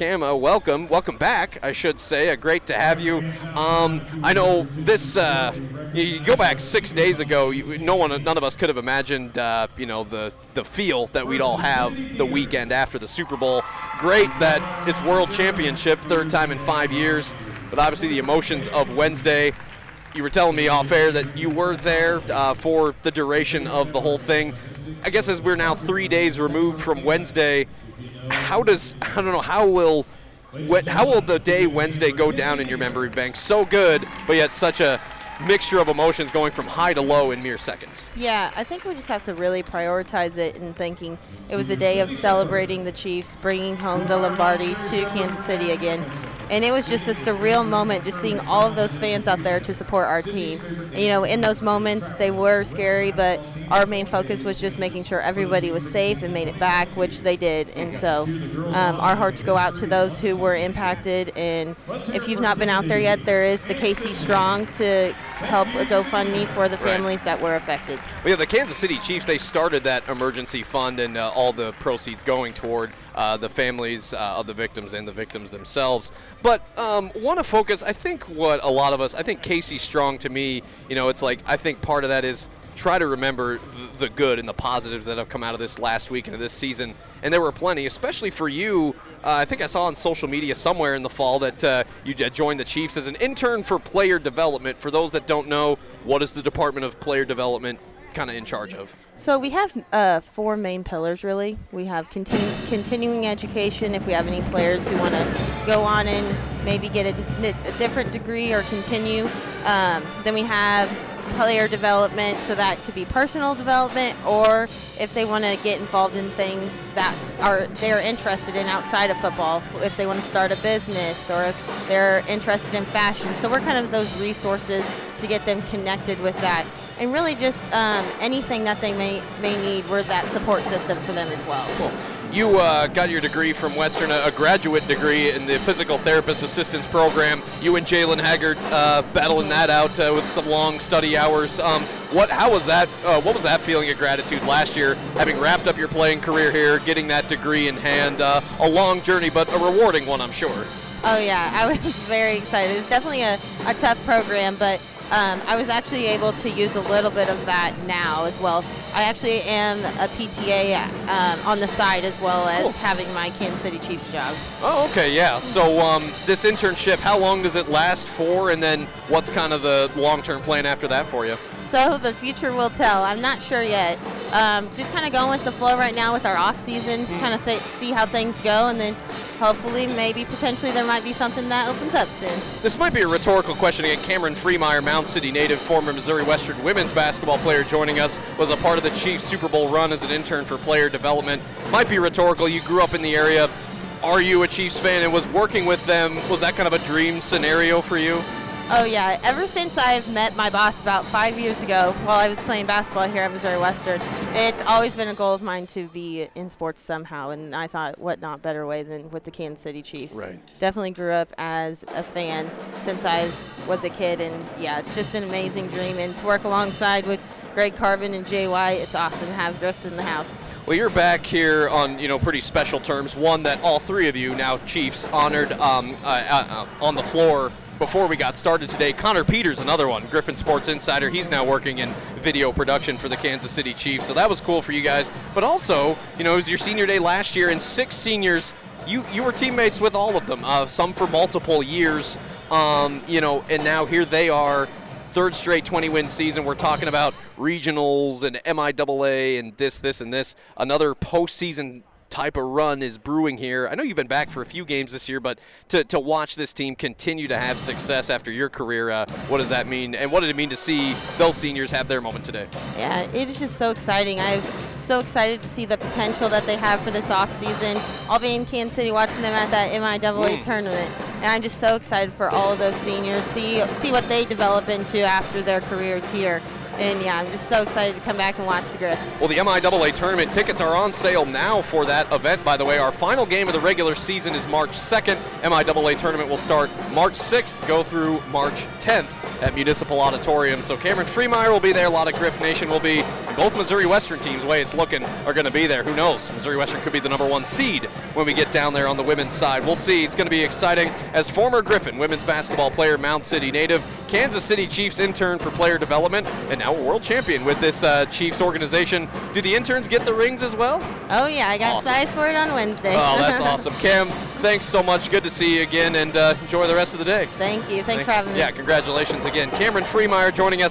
Uh, welcome, welcome back. I should say, uh, great to have you. Um, I know this. Uh, you, you go back six days ago. You, no one, none of us could have imagined, uh, you know, the the feel that we'd all have the weekend after the Super Bowl. Great that it's World Championship, third time in five years, but obviously the emotions of Wednesday. You were telling me off air that you were there uh, for the duration of the whole thing. I guess as we're now three days removed from Wednesday, how does I don't know how will how will the day Wednesday go down in your memory bank? So good, but yet such a mixture of emotions going from high to low in mere seconds. Yeah, I think we just have to really prioritize it in thinking it was a day of celebrating the Chiefs, bringing home the Lombardi to Kansas City again. And it was just a surreal moment just seeing all of those fans out there to support our team. And, you know, in those moments, they were scary, but our main focus was just making sure everybody was safe and made it back, which they did. And so um, our hearts go out to those who were impacted. And if you've not been out there yet, there is the KC Strong to help a GoFundMe for the families right. that were affected. Well, yeah, the Kansas City Chiefs, they started that emergency fund and uh, all the proceeds going toward uh, the families uh, of the victims and the victims themselves. But um, want to focus, I think what a lot of us, I think KC Strong to me, you know, it's like, I think part of that is try to remember the good and the positives that have come out of this last week and this season. And there were plenty, especially for you. Uh, I think I saw on social media somewhere in the fall that uh, you joined the Chiefs as an intern for player development. For those that don't know, what is the Department of Player Development kind of in charge of? So we have uh, four main pillars, really. We have continu- continuing education. If we have any players who want to go on and maybe get a, a different degree or continue, um, then we have player development, so that could be personal development, or if they want to get involved in things that are they're interested in outside of football, if they want to start a business or if they're interested in fashion. So we're kind of those resources to get them connected with that, and really just um, anything that they may may need. We're that support system for them as well. Cool. You uh, got your degree from Western, a graduate degree in the physical therapist assistance program. You and Jalen Haggard uh, battling that out uh, with some long study hours. Um, what? How was that? Uh, what was that feeling of gratitude last year, having wrapped up your playing career here, getting that degree in hand? Uh, a long journey, but a rewarding one, I'm sure. Oh yeah, I was very excited. It was definitely a, a tough program, but um, I was actually able to use a little bit of that now as well. I actually am a PTA um, on the side as well as cool. having my Kansas City Chiefs job. Oh, okay, yeah. So um, this internship, how long does it last for, and then what's kind of the long-term plan after that for you? So the future will tell. I'm not sure yet. Um, just kind of going with the flow right now with our off season, mm. kind of th- see how things go, and then hopefully, maybe potentially there might be something that opens up soon. This might be a rhetorical question again. Kameron Freemyer, Mound City native, former Missouri Western women's basketball player, joining us, was a part of the Chiefs Super Bowl run as an intern for player development. Might be rhetorical. You grew up in the area. Are you a Chiefs fan and was working with them? Was that kind of a dream scenario for you? Oh yeah, ever since I've met my boss about five years ago while I was playing basketball here at Missouri Western, it's always been a goal of mine to be in sports somehow, and I thought what not better way than with the Kansas City Chiefs. Right. Definitely grew up as a fan since I was a kid, and yeah, it's just an amazing dream, and to work alongside with Greg Carvin and Jay White, it's awesome to have Griffs in the house. Well, you're back here on you know pretty special terms. One that all three of you now Chiefs honored um, uh, uh, on the floor before we got started today. Connor Peters, another one, Griffin Sports Insider. He's now working in video production for the Kansas City Chiefs. So that was cool for you guys. But also, you know, it was your senior day last year, and six seniors. You you were teammates with all of them. Uh, some for multiple years. Um, you know, and now here they are third straight 20 win season. We're talking about regionals and MIAA and this, this, and this. Another postseason type of run is brewing here. I know you've been back for a few games this year, but to, to watch this team continue to have success after your career, uh, what does that mean? And what did it mean to see those seniors have their moment today? Yeah, it is just so exciting. I'm so excited to see the potential that they have for this offseason. I'll be in Kansas City watching them at that MIAA mm. tournament, and I'm just so excited for all of those seniors, see see what they develop into after their careers here. And yeah, I'm just so excited to come back and watch the Griffs. Well, the MIAA tournament tickets are on sale now for that event, by the way. Our final game of the regular season is March 2nd. MIAA tournament will start March 6th, go through March 10th. At Municipal Auditorium. So Kameron Freemyer will be there. A lot of Griff Nation will be. Both Missouri Western teams, way it's looking, are going to be there. Who knows? Missouri Western could be the number one seed when we get down there on the women's side. We'll see. It's going to be exciting. As former Griffin women's basketball player, Mound City native, Kansas City Chiefs intern for player development, and now a world champion with this uh, Chiefs organization. Do the interns get the rings as well? Oh yeah, I got Awesome. size for it on Wednesday. Oh, that's awesome. Cam, thanks so much. Good to see you again, and uh, enjoy the rest of the day. Thank you. Thanks for having me. Yeah, congratulations again. Kameron Freemyer joining us.